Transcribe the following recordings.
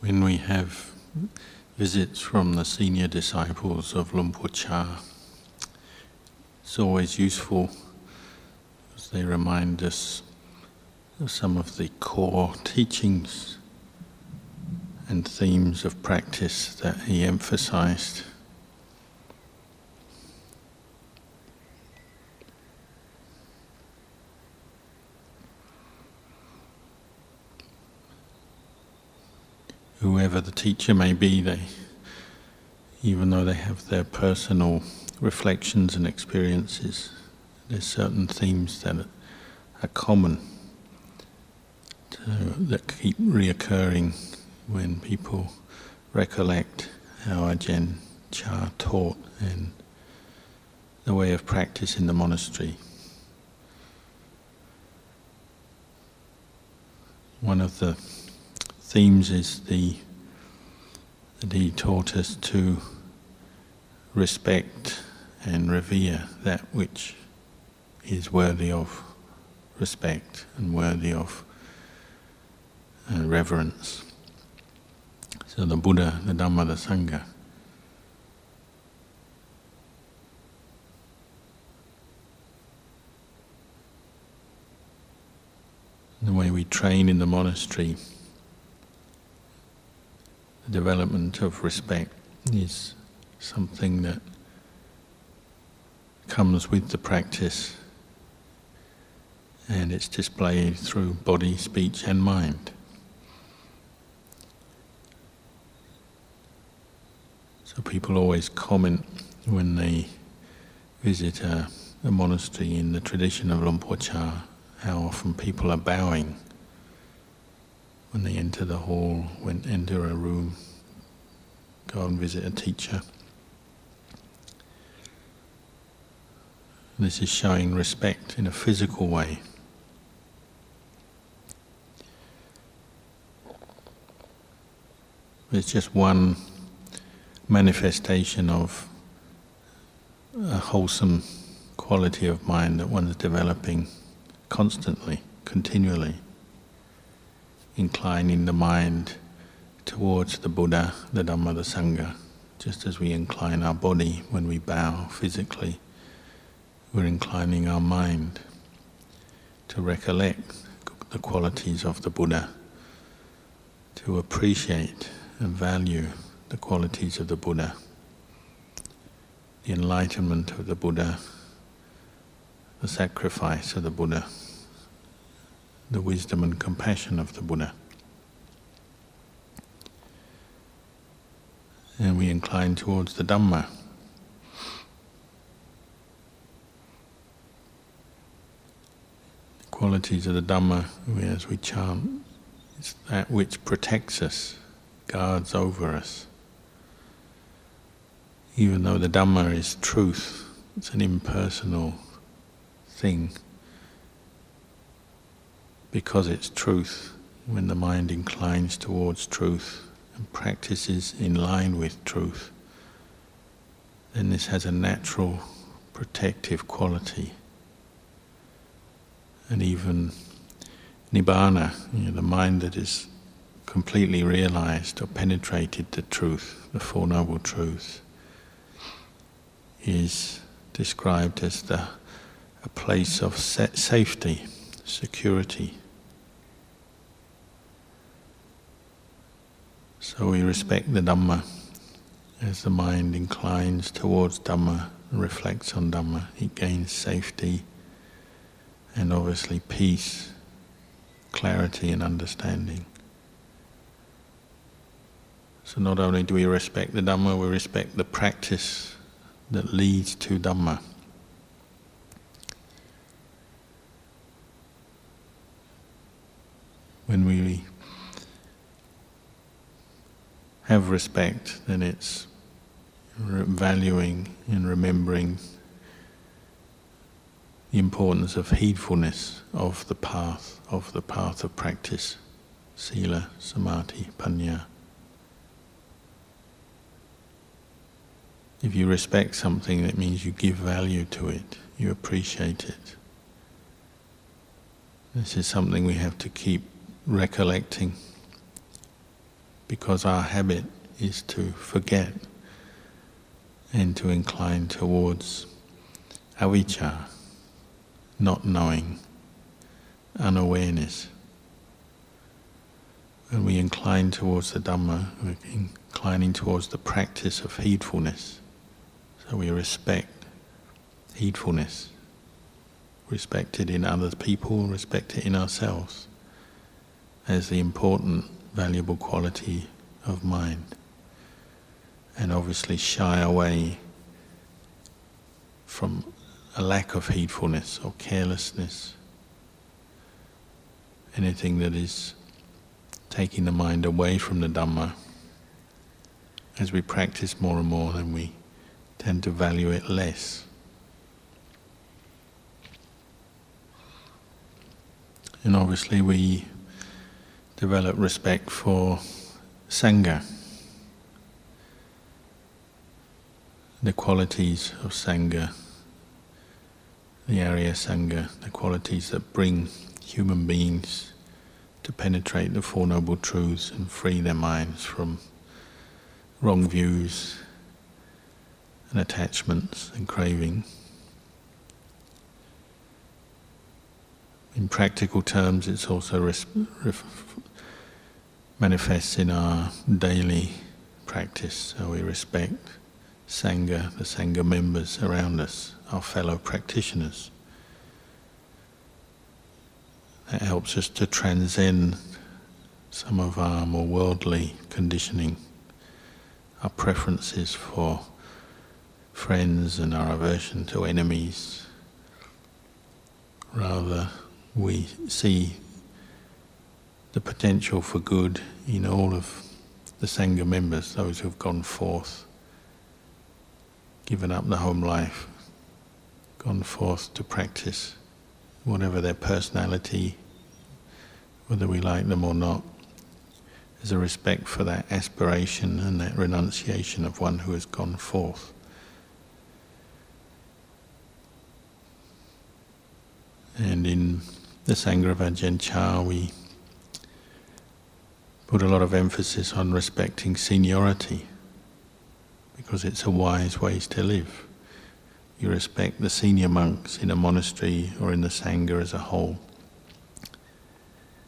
When we have visits from the senior disciples of Luang Por Chah, it's always useful as they remind us of some of the core teachings and themes of practice that he emphasized. Whoever the teacher may be, they, even though they have their personal reflections and experiences, there's certain themes that are common to, that keep reoccurring when people recollect how Ajahn Chah taught and the way of practice in the monastery. One of the themes is the that he taught us to respect and revere that which is worthy of respect and worthy of uh, reverence. So the Buddha, the Dhamma, the Sangha. The way we train in the monastery development of respect is something that comes with the practice and it's displayed through body, speech, and mind. So people always comment when they visit a, a monastery in the tradition of Luang Por Chah how often people are bowing when they enter the hall, when enter a room, go and visit a teacher. This is showing respect in a physical way. It's just one manifestation of a wholesome quality of mind that one is developing constantly, continually inclining the mind towards the Buddha, the Dhamma, the Sangha, just as we incline our body when we bow physically, we're inclining our mind to recollect the qualities of the Buddha, to appreciate and value the qualities of the Buddha, the enlightenment of the Buddha, the sacrifice of the Buddha the wisdom and compassion of the Buddha. And we incline towards the Dhamma. The qualities of the Dhamma, as we chant, is that which protects us, guards over us. Even though the Dhamma is truth, it's an impersonal thing because it's truth, when the mind inclines towards truth and practices in line with truth, then this has a natural protective quality. And even nibbana, you know, the mind that is completely realized or penetrated the truth, the Four Noble Truths, is described as the, a place of safety security. So we respect the Dhamma as the mind inclines towards Dhamma reflects on Dhamma, it gains safety and obviously peace, clarity, and understanding. So not only do we respect the Dhamma, we respect the practice that leads to Dhamma. when we have respect, then it's valuing and remembering the importance of heedfulness of the path, of the path of practice, sila, samadhi, panya. If you respect something, that means you give value to it, you appreciate it. This is something we have to keep recollecting because our habit is to forget and to incline towards avijja, not knowing, unawareness. When we incline towards the Dhamma, we're inclining towards the practice of heedfulness. So we respect heedfulness, respect it in other people, respect it in ourselves as the important, valuable quality of mind. And obviously shy away from a lack of heedfulness or carelessness, anything that is taking the mind away from the Dhamma. As we practice more and more, then we tend to value it less. And obviously, we develop respect for Sangha, the qualities of Sangha, the Arya Sangha, the qualities that bring human beings to penetrate the Four Noble Truths and free their minds from wrong views and attachments and craving. In practical terms, it's also res- ref- manifests in our daily practice. So we respect Sangha, the Sangha members around us, our fellow practitioners. That helps us to transcend some of our more worldly conditioning, our preferences for friends and our aversion to enemies. Rather, we see the potential for good in all of the Sangha members, those who have gone forth, given up the home life, gone forth to practice whatever their personality, whether we like them or not. There's a respect for that aspiration and that renunciation of one who has gone forth. And in the Sangha of Ajahn Chah, we put a lot of emphasis on respecting seniority because it's a wise way to live. You respect the senior monks in a monastery or in the Sangha as a whole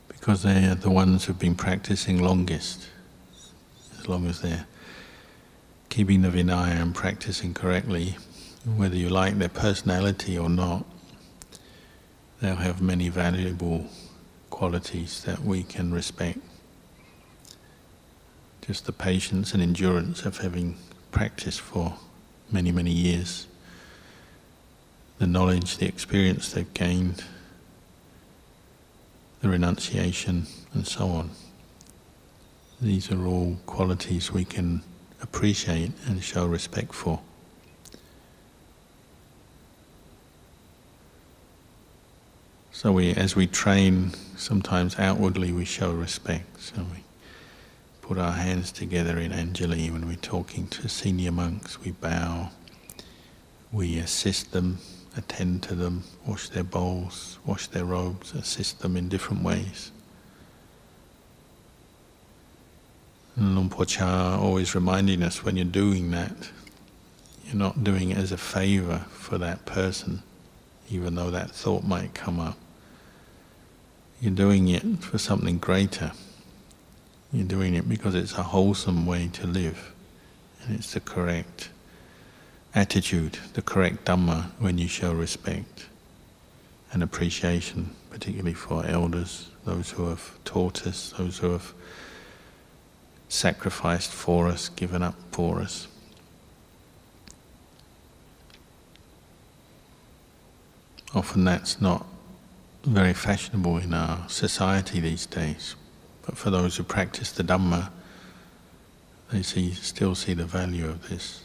because they are the ones who've been practicing longest. As long as they're keeping the Vinaya and practicing correctly, whether you like their personality or not, they'll have many valuable qualities that we can respect. Just the patience and endurance of having practiced for many, many years the knowledge, the experience they've gained, the renunciation, and so on. These are all qualities we can appreciate and show respect for. So we, as we train, sometimes outwardly we show respect. So we put our hands together in Anjali when we're talking to senior monks. We bow, we assist them attend to them, wash their bowls, wash their robes, assist them in different ways. And Luang Por always reminding us when you're doing that, you're not doing it as a favor for that person, even though that thought might come up. You're doing it for something greater. You're doing it because it's a wholesome way to live, and it's the correct attitude, the correct Dhamma when you show respect and appreciation, particularly for elders, those who have taught us, those who have sacrificed for us, given up for us. Often that's not very fashionable in our society these days, but for those who practice the Dhamma, they see, still see the value of this.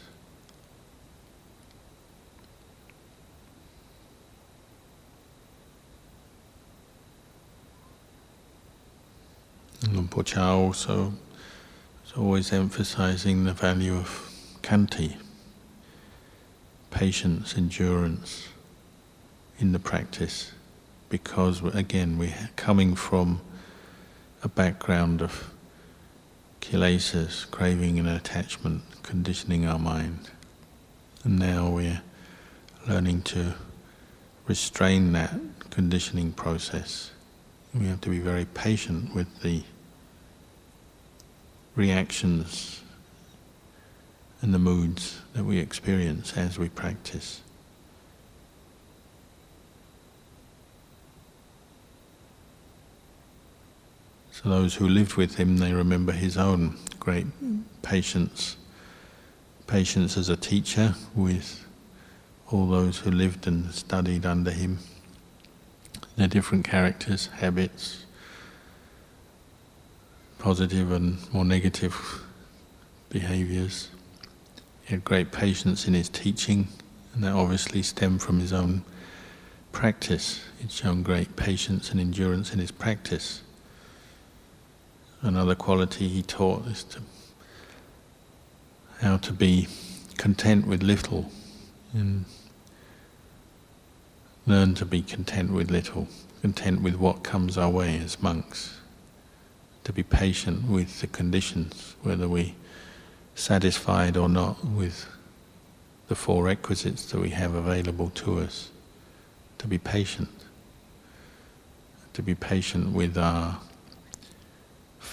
Luang Por Chah also is always emphasizing the value of kanti, patience, endurance in the practice, because again we're coming from a background of kilesas, craving and attachment, conditioning our mind. And now we're learning to restrain that conditioning process. We have to be very patient with the reactions and the moods that we experience as we practice. So those who lived with him, they remember his own great patience, patience as a teacher with all those who lived and studied under him, their different characters, habits, positive and more negative behaviors. He had great patience in his teaching, and that obviously stemmed from his own practice. He'd shown great patience and endurance in his practice. Another quality he taught is to how to be content with little and learn to be content with little, content with what comes our way as monks, to be patient with the conditions, whether we satisfied or not with the four requisites that we have available to us, to be patient, to be patient with our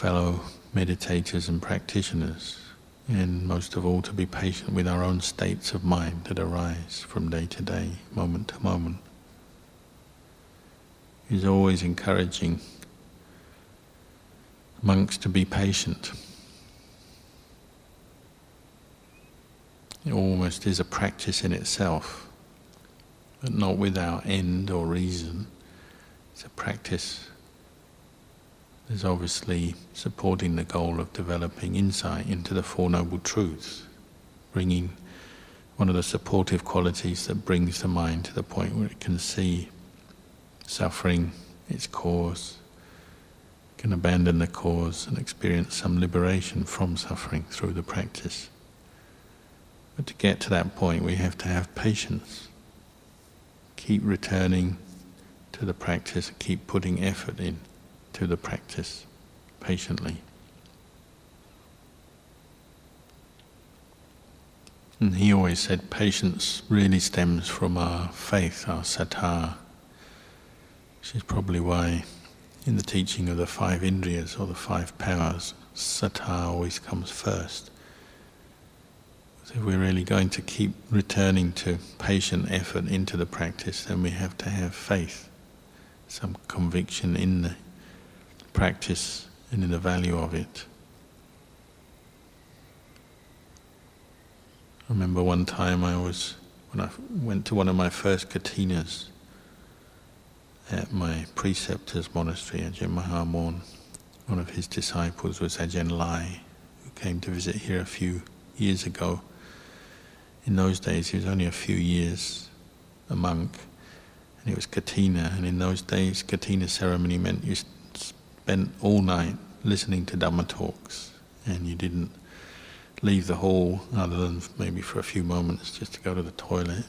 fellow meditators and practitioners, and most of all to be patient with our own states of mind that arise from day to day, moment to moment. He's always encouraging monks to be patient. It almost is a practice in itself, but not without end or reason. It's a practice is obviously supporting the goal of developing insight into the Four Noble Truths, bringing one of the supportive qualities that brings the mind to the point where it can see suffering, its cause, can abandon the cause and experience some liberation from suffering through the practice. But to get to that point, we have to have patience. Keep returning to the practice, keep putting effort in to the practice patiently. And he always said patience really stems from our faith, our saddha, which is probably why in the teaching of the five indriyas or the five powers, saddha always comes first. So if we're really going to keep returning to patient effort into the practice, then we have to have faith, some conviction in the practice and in the value of it. I remember one time I was, when I went to one of my first katinas at my preceptor's monastery, Ajahn Maha Amorn, one of his disciples was Ajahn Lai, who came to visit here a few years ago. In those days, he was only a few years a monk, and it was Katina. And in those days, Katina ceremony meant you spent all night listening to Dhamma talks and you didn't leave the hall other than maybe for a few moments just to go to the toilet.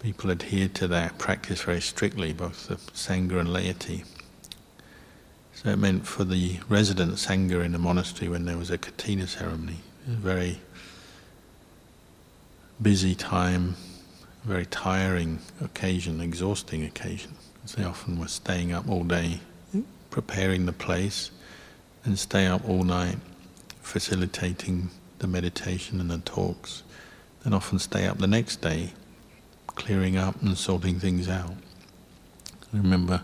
People adhered to that practice very strictly, both the Sangha and laity. So it meant for the resident Sangha in the monastery when there was a Katina ceremony, a very busy time, very tiring occasion, exhausting occasion. They often were staying up all day preparing the place and stay up all night facilitating the meditation and the talks. Then often stay up the next day clearing up and sorting things out. I remember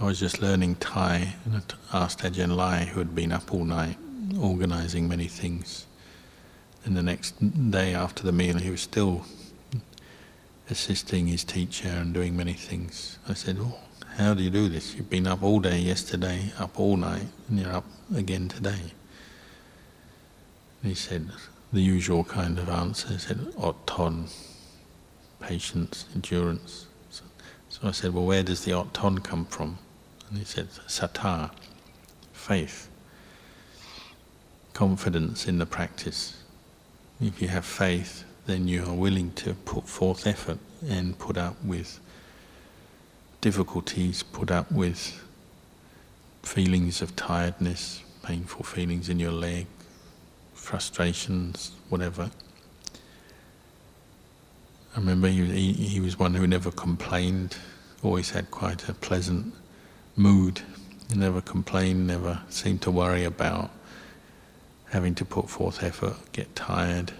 I was just learning Thai and I asked Ajahn Lai, who had been up all night organizing many things. And the next day after the meal, he was still assisting his teacher and doing many things. I said, oh, how do you do this? You've been up all day yesterday, up all night, and you're up again today. He said, the usual kind of answer, he said, otton, patience, endurance. So, so, I said, well, where does the otton come from? And he said, saddha, faith, confidence in the practice. If you have faith, then you are willing to put forth effort and put up with difficulties, put up with feelings of tiredness, painful feelings in your leg, frustrations, whatever. I remember he, he was one who never complained, always had quite a pleasant mood, he never complained, never seemed to worry about having to put forth effort, get tired.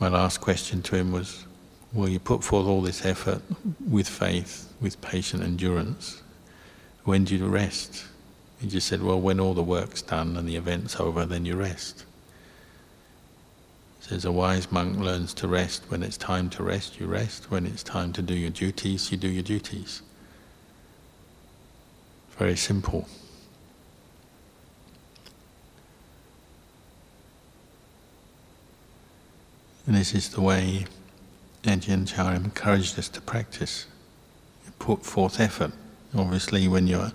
My last question to him was, Well, you put forth all this effort with faith, with patient endurance. When do you rest? He just said, Well, when all the work's done and the event's over, then you rest. He says, A wise monk learns to rest. When it's time to rest, you rest. When it's time to do your duties, you do your duties. Very simple. And this is the way Ajahn Chah encouraged us to practice. You put forth effort. Obviously, when you're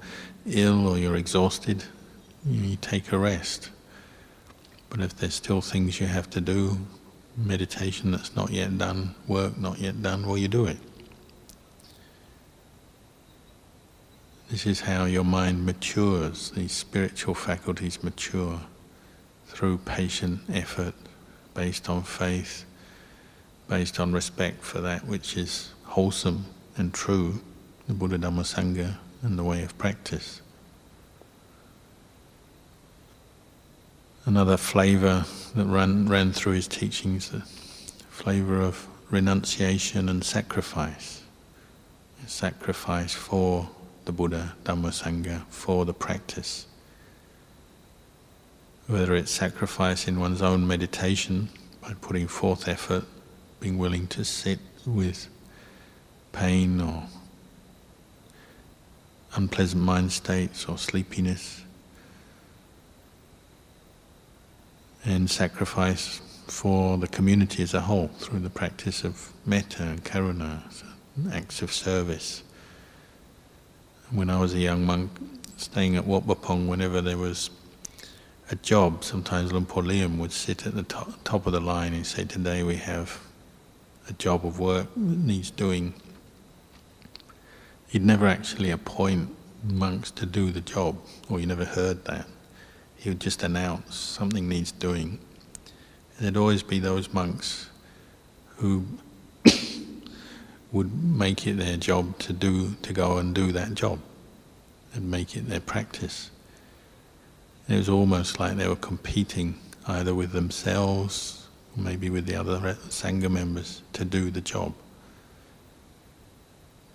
ill or you're exhausted, you take a rest. But if there's still things you have to do, meditation that's not yet done, work not yet done, well, you do it. This is how your mind matures, these spiritual faculties mature through patient effort based on faith, based on respect for that which is wholesome and true, the Buddha Dhamma Sangha and the way of practice. Another flavour that ran, ran through his teachings, the flavour of renunciation and sacrifice. Sacrifice for the Buddha, Dhamma Sangha, for the practice whether it's sacrifice in one's own meditation by putting forth effort, being willing to sit with pain or unpleasant mind states or sleepiness, and sacrifice for the community as a whole through the practice of metta and karuna, acts of service. When I was a young monk, staying at Wat Pah Pong, whenever there was a job, sometimes Liem would sit at the top, top of the line and say, Today we have a job of work that needs doing. He'd never actually appoint monks to do the job, or you never heard that. He would just announce something needs doing. And there'd always be those monks who would make it their job to do to go and do that job and make it their practice. It was almost like they were competing either with themselves or maybe with the other Sangha members to do the job.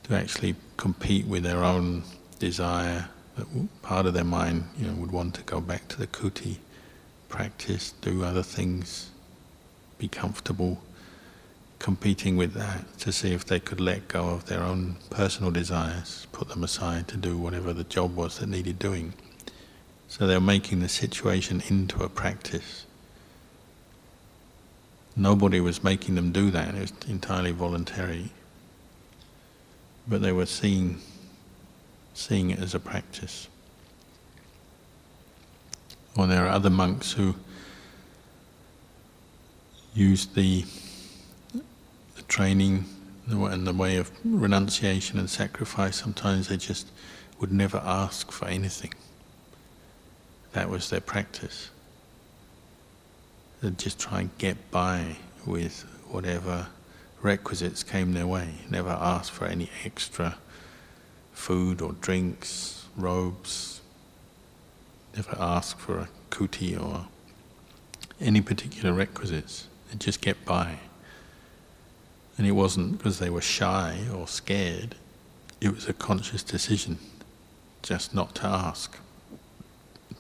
To actually compete with their own desire, that part of their mind you know, would want to go back to the kuti, practice, do other things, be comfortable, competing with that to see if they could let go of their own personal desires, put them aside to do whatever the job was that needed doing. So they're making the situation into a practice. Nobody was making them do that, it was entirely voluntary. But they were seeing, seeing it as a practice. Or there are other monks who use the, the training and the way of renunciation and sacrifice. Sometimes they just would never ask for anything. That was their practice. They'd just try and get by with whatever requisites came their way, never ask for any extra food or drinks, robes, never ask for a kuti or any particular requisites. They'd just get by. And it wasn't because they were shy or scared, it was a conscious decision just not to ask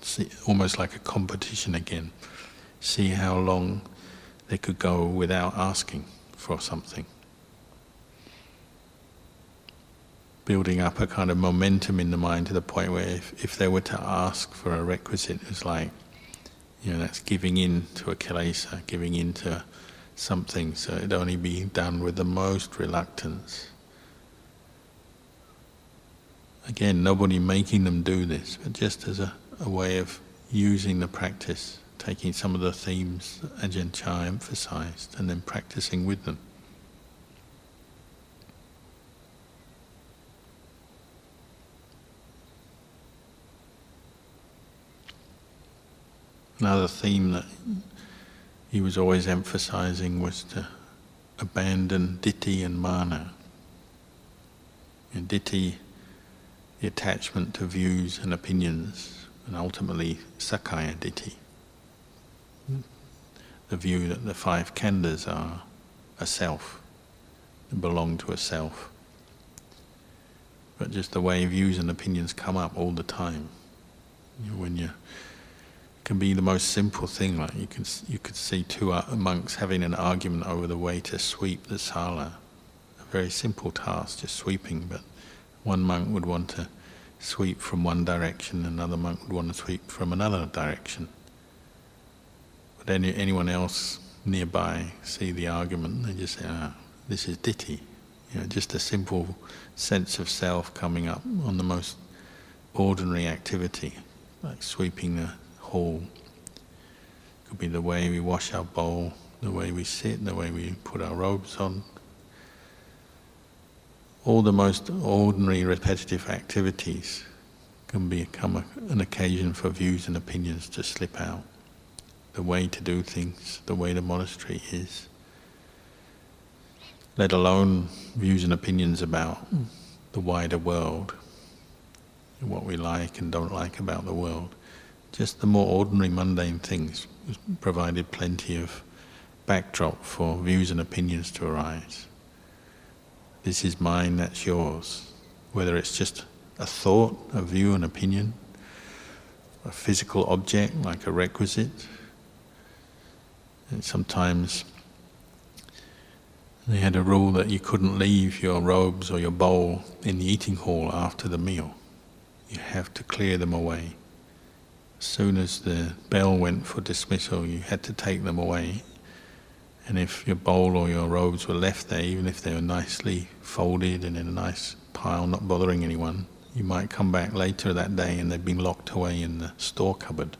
see, almost like a competition again. See how long they could go without asking for something. Building up a kind of momentum in the mind to the point where if, if they were to ask for a requisite, it's like, you know, that's giving in to a kilesa, giving in to something, so it'd only be done with the most reluctance. Again, nobody making them do this, but just as a a way of using the practice, taking some of the themes that Ajahn Chah emphasized and then practicing with them. Another theme that he was always emphasizing was to abandon ditthi and mana. And ditthi, the attachment to views and opinions, and ultimately sakkaya ditthi, the view that the five khandhas are a self, belong to a self. But just the way views and opinions come up all the time. You know, when you can be the most simple thing. Like you can, you could see two monks having an argument over the way to sweep the sala. A very simple task, just sweeping. But one monk would want to sweep from one direction, another monk would want to sweep from another direction. But any, anyone else nearby see the argument, they just say, "Ah, this is ditthi." You know, just a simple sense of self coming up on the most ordinary activity, like sweeping the hall. Could be the way we wash our bowl, the way we sit, the way we put our robes on. All the most ordinary repetitive activities can become an occasion for views and opinions to slip out. The way to do things, the way the monastery is. Let alone views and opinions about the wider world, what we like and don't like about the world. Just the more ordinary, mundane things provided plenty of backdrop for views and opinions to arise. This is mine, that's yours. Whether it's just a thought, a view, an opinion, a physical object like a requisite. And sometimes they had a rule that you couldn't leave your robes or your bowl in the eating hall after the meal. You have to clear them away. As soon as the bell went for dismissal, you had to take them away. And if your bowl or your robes were left there, even if they were nicely folded and in a nice pile, not bothering anyone, you might come back later that day and they'd been locked away in the store cupboard.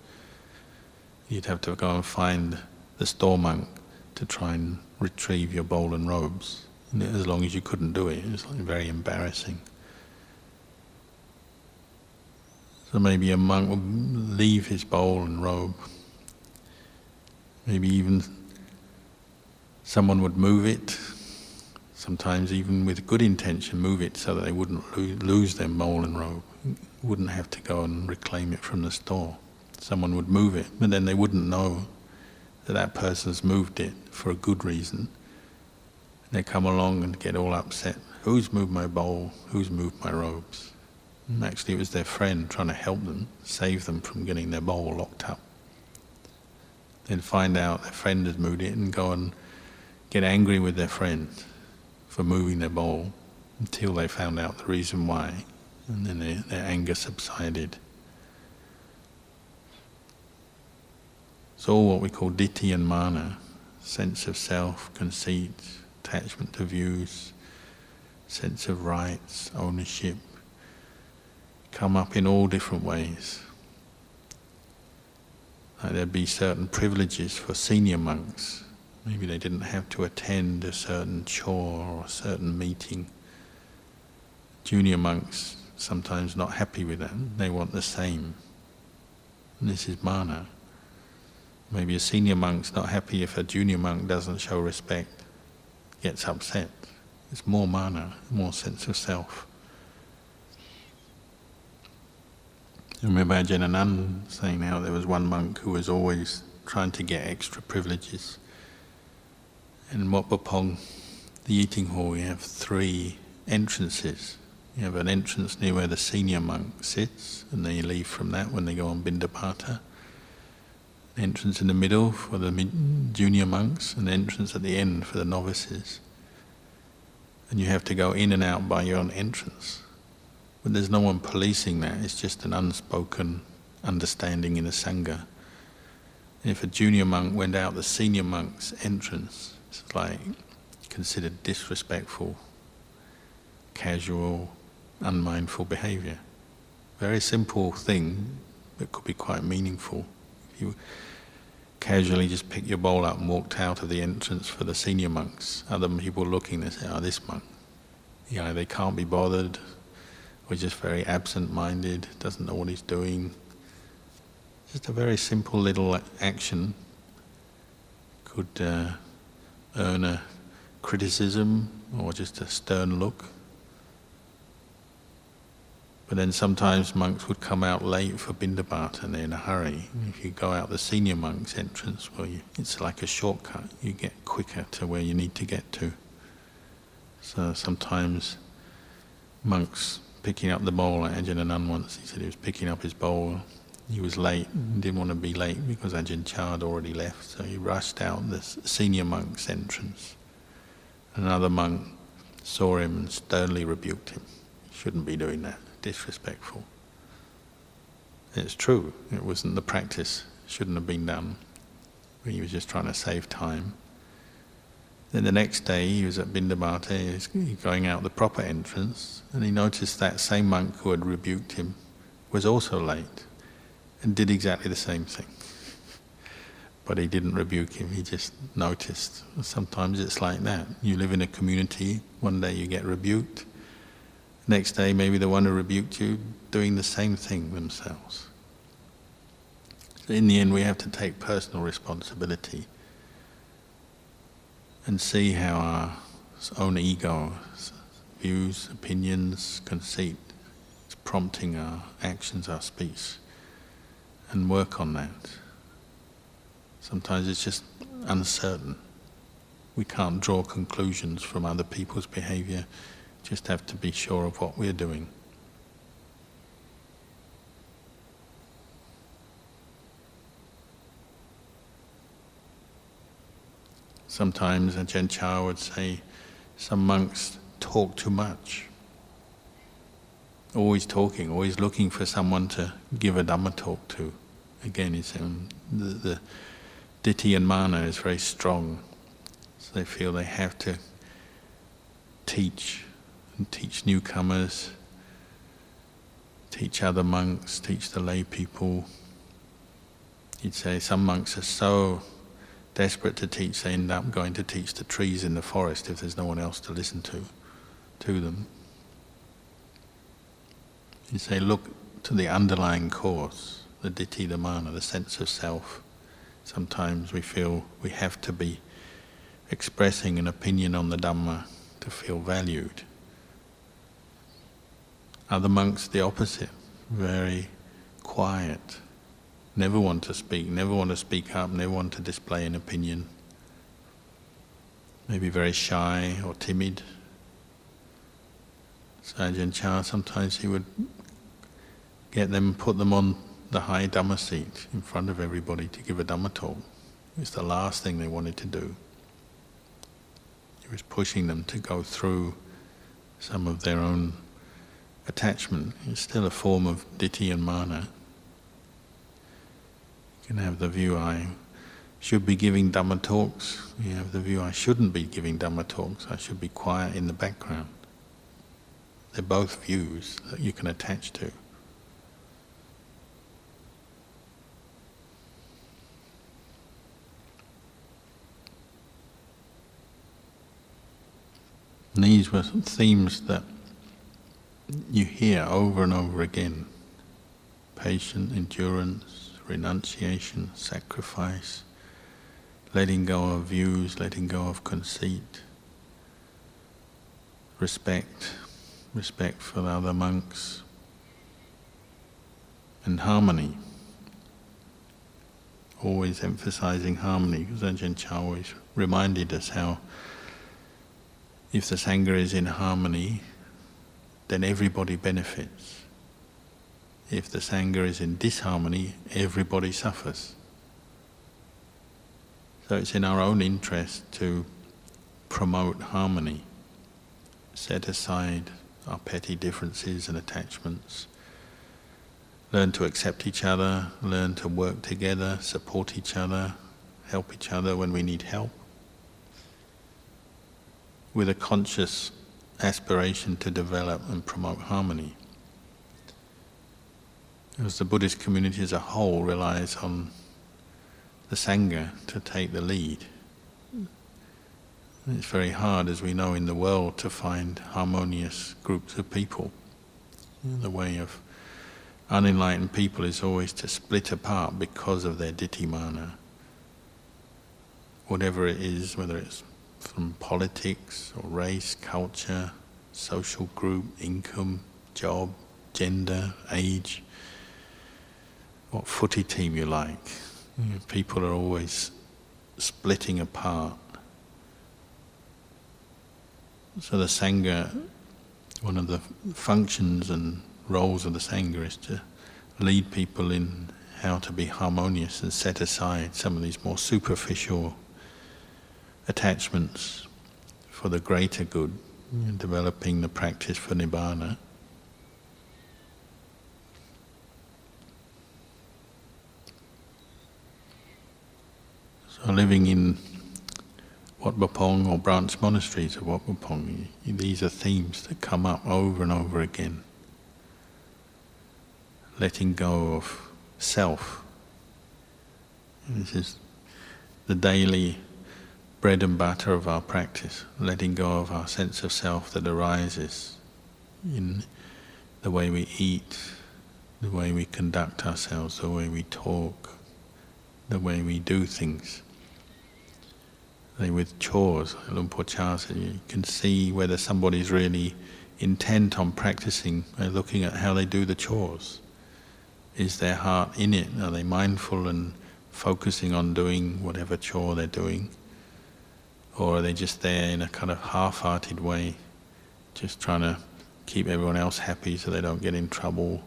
You'd have to go and find the store monk to try and retrieve your bowl and robes. And as long as you couldn't do it, it was like very embarrassing. So maybe a monk would leave his bowl and robe. Maybe even someone would move it, sometimes even with good intention, move it so that they wouldn't lo- lose their bowl and robe, wouldn't have to go and reclaim it from the store. Someone would move it, but then they wouldn't know that that person's moved it for a good reason. They come along and get all upset. Who's moved my bowl? Who's moved my robes? And actually, it was their friend trying to help them, save them from getting their bowl locked up. Then find out their friend has moved it and go and get angry with their friend for moving their bowl until they found out the reason why, and then their, their anger subsided. It's all what we call ditthi and mana, sense of self, conceit, attachment to views, sense of rights, ownership, come up in all different ways. Like there'd be certain privileges for senior monks. Maybe they didn't have to attend a certain chore or a certain meeting. Junior monks sometimes not happy with that. They want the same. And this is mana. Maybe a senior monk's not happy if a junior monk doesn't show respect, gets upset. It's more mana, more sense of self. I remember Ajahn Anan saying how there was one monk who was always trying to get extra privileges. And in Wat Pah Pong, the eating hall, you have three entrances. You have an entrance near where the senior monk sits, and they leave from that when they go on Bindapata. An entrance in the middle for the junior monks, and an entrance at the end for the novices. And you have to go in and out by your own entrance. But there's no one policing that, it's just an unspoken understanding in the Sangha. if a junior monk went out the senior monk's entrance, it's like considered disrespectful, casual, unmindful behavior. Very simple thing, but could be quite meaningful. If you casually just pick your bowl up and walked out of the entrance for the senior monks, other people looking, they say, oh, this monk. You know, they can't be bothered, or just very absent-minded, doesn't know what he's doing. Just a very simple little action could uh, earn a criticism or just a stern look. But then sometimes monks would come out late for Bindabata and they're in a hurry. If you go out the senior monk's entrance, well, you, it's like a shortcut. You get quicker to where you need to get to. So sometimes monks picking up the bowl, like Ajahn Anan once, he said he was picking up his bowl he was late, didn't want to be late because Ajahn Chah had already left, so he rushed out the senior monk's entrance. Another monk saw him and sternly rebuked him. Shouldn't be doing that, disrespectful. It's true, it wasn't the practice, shouldn't have been done. But he was just trying to save time. Then the next day he was at Bindabata, he was going out the proper entrance, and he noticed that same monk who had rebuked him was also late and did exactly the same thing. But he didn't rebuke him, he just noticed. Sometimes it's like that. You live in a community, one day you get rebuked, next day maybe the one who rebuked you doing the same thing themselves. So in the end, we have to take personal responsibility and see how our own ego, views, opinions, conceit is prompting our actions, our speech and work on that. Sometimes it's just uncertain. We can't draw conclusions from other people's behavior, just have to be sure of what we're doing. Sometimes Ajahn Chah would say, some monks talk too much always talking, always looking for someone to give a Dhamma talk to. Again, it's, um, the, the ditthi and mana is very strong. So they feel they have to teach and teach newcomers, teach other monks, teach the lay people. You'd say some monks are so desperate to teach, they end up going to teach the trees in the forest if there's no one else to listen to, to them. You say, look to the underlying cause, the ditthi, the mana, the sense of self. Sometimes we feel we have to be expressing an opinion on the Dhamma to feel valued. Other monks, the opposite, very quiet, never want to speak, never want to speak up, never want to display an opinion, maybe very shy or timid. Ajahn Chah, sometimes he would get them, put them on the high Dhamma seat in front of everybody to give a Dhamma talk. It's the last thing they wanted to do. He was pushing them to go through some of their own attachment. It's still a form of ditthi and mana. You can have the view I should be giving Dhamma talks. You have the view I shouldn't be giving Dhamma talks. I should be quiet in the background. They're both views that you can attach to. And these were themes that you hear over and over again patience, endurance, renunciation, sacrifice, letting go of views, letting go of conceit, respect, respect for the other monks, and harmony. Always emphasizing harmony, because Ajahn Chah always reminded us how if the Sangha is in harmony, then everybody benefits. If the Sangha is in disharmony, everybody suffers. So it's in our own interest to promote harmony, set aside our petty differences and attachments, learn to accept each other, learn to work together, support each other, help each other when we need help with a conscious aspiration to develop and promote harmony. As the Buddhist community as a whole relies on the Sangha to take the lead. It's very hard, as we know, in the world to find harmonious groups of people. The way of unenlightened people is always to split apart because of their ditthimana. Whatever it is, whether it's from politics or race, culture, social group, income, job, gender, age, what footy team you like. Mm. People are always splitting apart. So the Sangha, one of the functions and roles of the Sangha is to lead people in how to be harmonious and set aside some of these more superficial attachments for the greater good, developing the practice for Nibbana. So living in Wat Pah Pong or branch monasteries of Wat Pah Pong, these are themes that come up over and over again. Letting go of self. This is the daily bread and butter of our practice, letting go of our sense of self that arises in the way we eat, the way we conduct ourselves, the way we talk, the way we do things with chores, Luang Por Chah said, you can see whether somebody's really intent on practicing by looking at how they do the chores. Is their heart in it? Are they mindful and focusing on doing whatever chore they're doing? Or are they just there in a kind of half hearted way, just trying to keep everyone else happy so they don't get in trouble,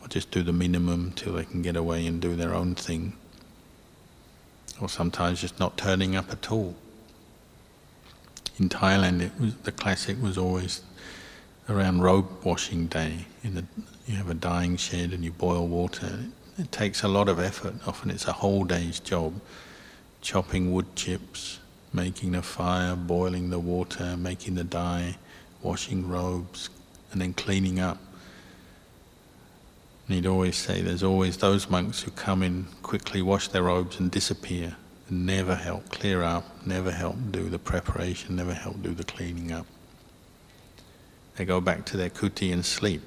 or just do the minimum till they can get away and do their own thing? Or sometimes just not turning up at all. In Thailand, it was, the classic was always around robe washing day. The, you have a dyeing shed and you boil water. It, it takes a lot of effort. Often it's a whole day's job. Chopping wood chips, making the fire, boiling the water, making the dye, washing robes, and then cleaning up. And he'd always say there's always those monks who come in, quickly wash their robes and disappear, and never help clear up, never help do the preparation, never help do the cleaning up. They go back to their kuti and sleep.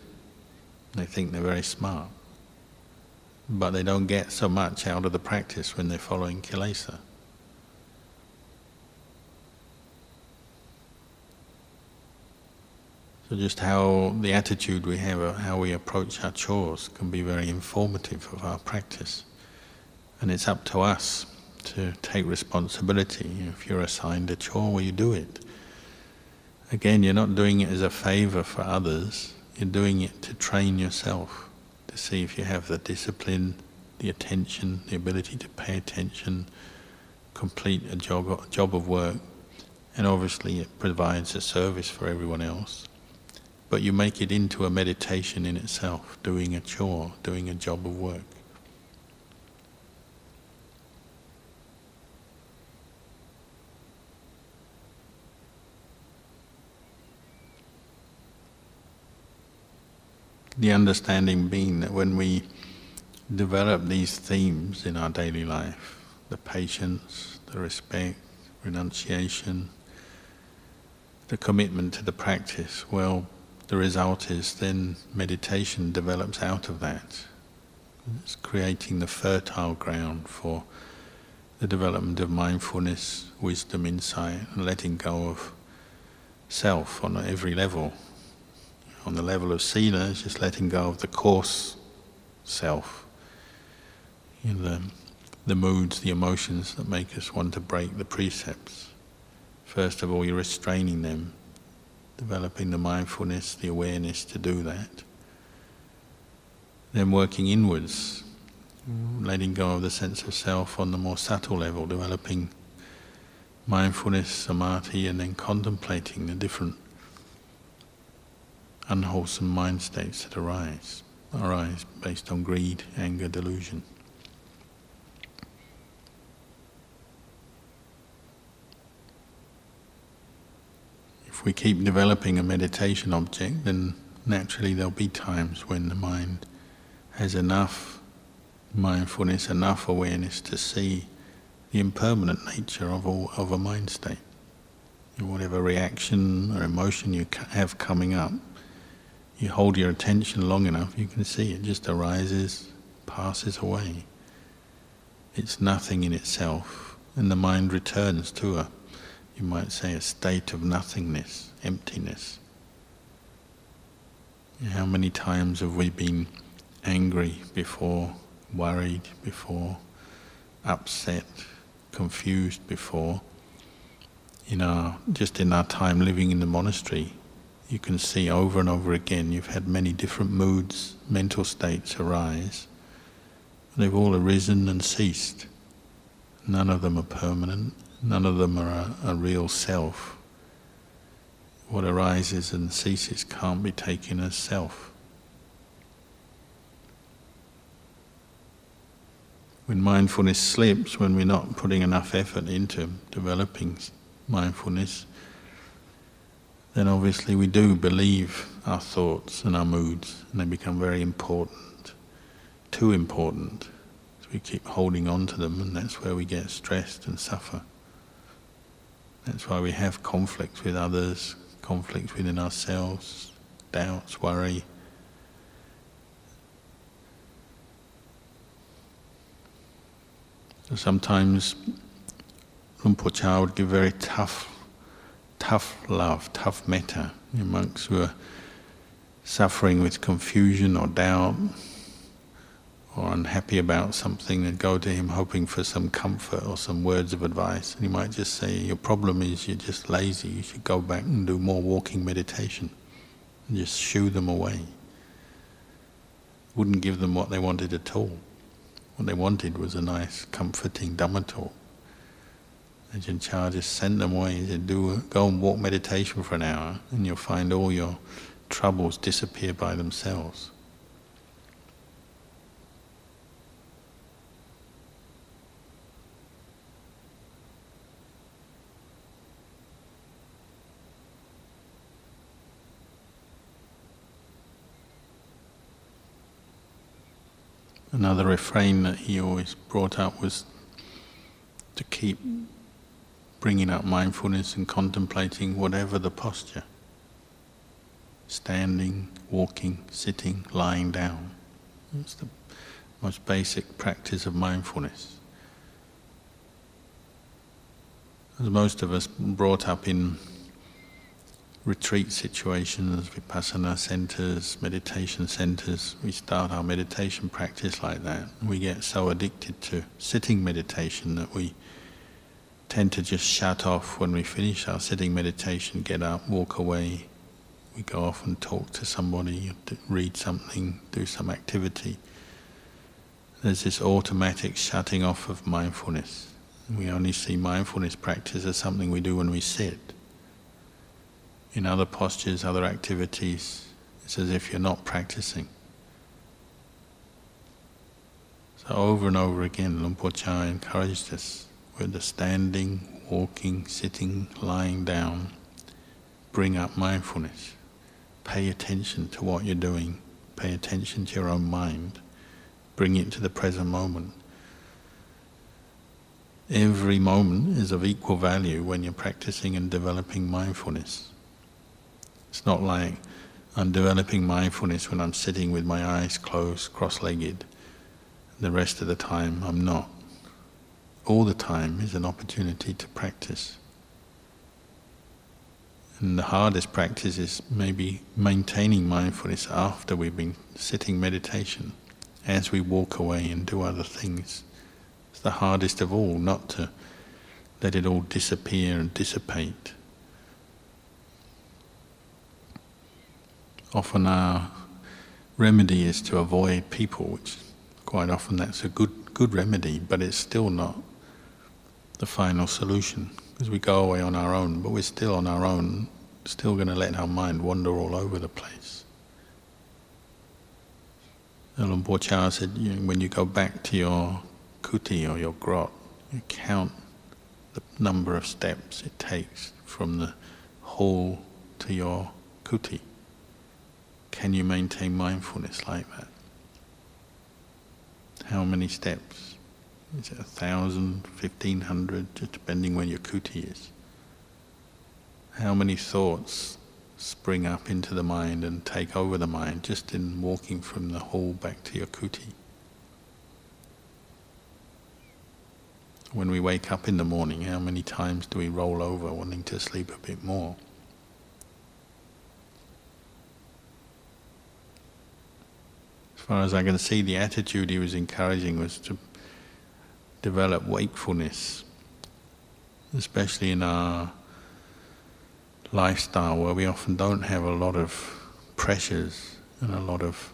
They think they're very smart. But they don't get so much out of the practice when they're following kilesa. So just how the attitude we have, uh, how we approach our chores, can be very informative of our practice. And it's up to us to take responsibility. If you're assigned a chore, well, you do it. Again, you're not doing it as a favor for others. You're doing it to train yourself, to see if you have the discipline, the attention, the ability to pay attention, complete a job, job of work, and obviously it provides a service for everyone else but you make it into a meditation in itself, doing a chore, doing a job of work. The understanding being that when we develop these themes in our daily life, the patience, the respect, renunciation, the commitment to the practice, well, the result is then meditation develops out of that. It's creating the fertile ground for the development of mindfulness, wisdom, insight, and letting go of self on every level. On the level of sila, it's just letting go of the coarse self, you know, the, the moods, the emotions that make us want to break the precepts. First of all, you're restraining them developing the mindfulness, the awareness to do that. Then working inwards, letting go of the sense of self on the more subtle level, developing mindfulness, samadhi, and then contemplating the different unwholesome mind states that arise, arise based on greed, anger, delusion. If we keep developing a meditation object, then naturally there'll be times when the mind has enough mindfulness, enough awareness to see the impermanent nature of, all, of a mind state. Whatever reaction or emotion you have coming up, You hold your attention long enough, you can see it just arises, passes away. It's nothing in itself, and the mind returns to a, you might say, a state of nothingness, emptiness. How many times have we been angry before, worried before, upset, confused before? In our just in our time living in the monastery, you can see over and over again you've had many different moods, mental states arise. They've all arisen and ceased. None of them are permanent, none of them are a, a real self what arises and ceases can't be taken as self. When mindfulness slips, when we're not putting enough effort into developing mindfulness, then obviously we do believe our thoughts and our moods, and they become very important, too important. So we keep holding on to them, and that's where we get stressed and suffer. That's why we have conflicts with others, conflicts within ourselves, doubts, worry. So sometimes Rinpoche would give very tough, tough love, tough metta in monks who are suffering with confusion or doubt or unhappy about something and go to him hoping for some comfort or some words of advice. And he might just say, Your problem is you're just lazy, you should go back and do more walking meditation. And just shoo them away. Wouldn't give them what they wanted at all. What they wanted was a nice, comforting Dhamma talk. Ajahn Chah just sent them away. He said, do, Go and walk meditation for an hour, and you'll find all your troubles disappear by themselves. Another refrain that he always brought up was to keep bringing up mindfulness and contemplating whatever the posture standing, walking, sitting, lying down. It's the most basic practice of mindfulness. As most of us brought up in retreat situations, vipassana centers, meditation centers. We start our meditation practice like that. We get so addicted to sitting meditation that we tend to just shut off when we finish our sitting meditation, get up, walk away. We go off and talk to somebody, read something, do some activity. There's this automatic shutting off of mindfulness. We only see mindfulness practice as something we do when we sit in other postures, other activities, it's as if you're not practicing. So over and over again, Luang Por Chah encouraged us with the standing, walking, sitting, lying down, bring up mindfulness. Pay attention to what you're doing. Pay attention to your own mind. Bring it to the present moment. Every moment is of equal value when you're practicing and developing mindfulness. It's not like I'm developing mindfulness when I'm sitting with my eyes closed, cross legged. The rest of the time, I'm not. All the time is an opportunity to practice. And the hardest practice is maybe maintaining mindfulness after we've been sitting meditation, as we walk away and do other things. It's the hardest of all, not to let it all disappear and dissipate. Often our remedy is to avoid people, which quite often that's a good good remedy, but it's still not the final solution because we go away on our own, but we're still on our own, still going to let our mind wander all over the place. Por Chah said, you know, when you go back to your kuti or your grot, you count the number of steps it takes from the hall to your kuti. Can you maintain mindfulness like that? How many steps? Is it a thousand, fifteen hundred, just depending when your kuti is? How many thoughts spring up into the mind and take over the mind just in walking from the hall back to your kuti. When we wake up in the morning, how many times do we roll over wanting to sleep a bit more? Far as I can see, the attitude he was encouraging was to develop wakefulness, especially in our lifestyle where we often don't have a lot of pressures and a lot of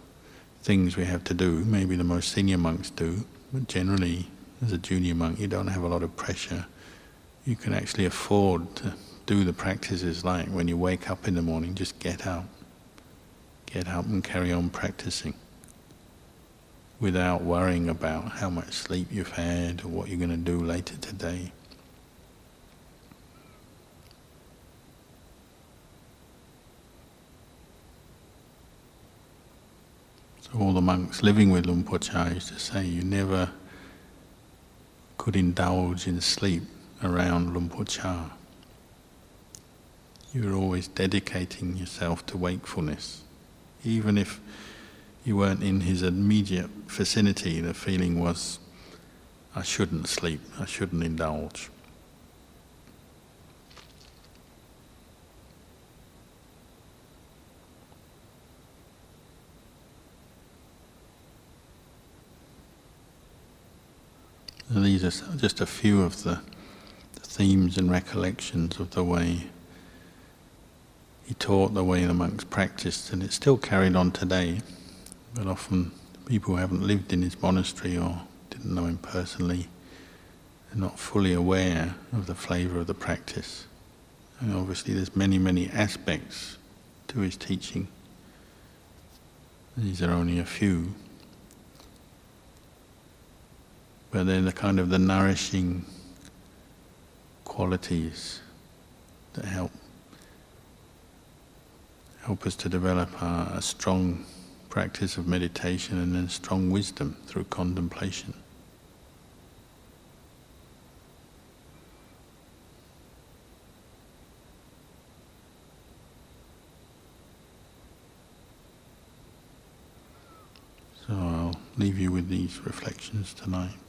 things we have to do. Maybe the most senior monks do, but generally as a junior monk, you don't have a lot of pressure. You can actually afford to do the practices like when you wake up in the morning, just get up. Get up and carry on practicing without worrying about how much sleep you've had or what you're going to do later today. So all the monks living with Luang Por Chah used to say, you never could indulge in sleep around Luang Por Chah. You're always dedicating yourself to wakefulness. Even if you weren't in his immediate vicinity, the feeling was, I shouldn't sleep, I shouldn't indulge. And these are just a few of the, the themes and recollections of the way he taught, the way the monks practiced, and it's still carried on today. But often people who haven't lived in his monastery or didn't know him personally are not fully aware of the flavour of the practice. And obviously there's many, many aspects to his teaching. These are only a few but they're the kind of the nourishing qualities that help help us to develop a, a strong practice of meditation and then strong wisdom through contemplation. So I'll leave you with these reflections tonight.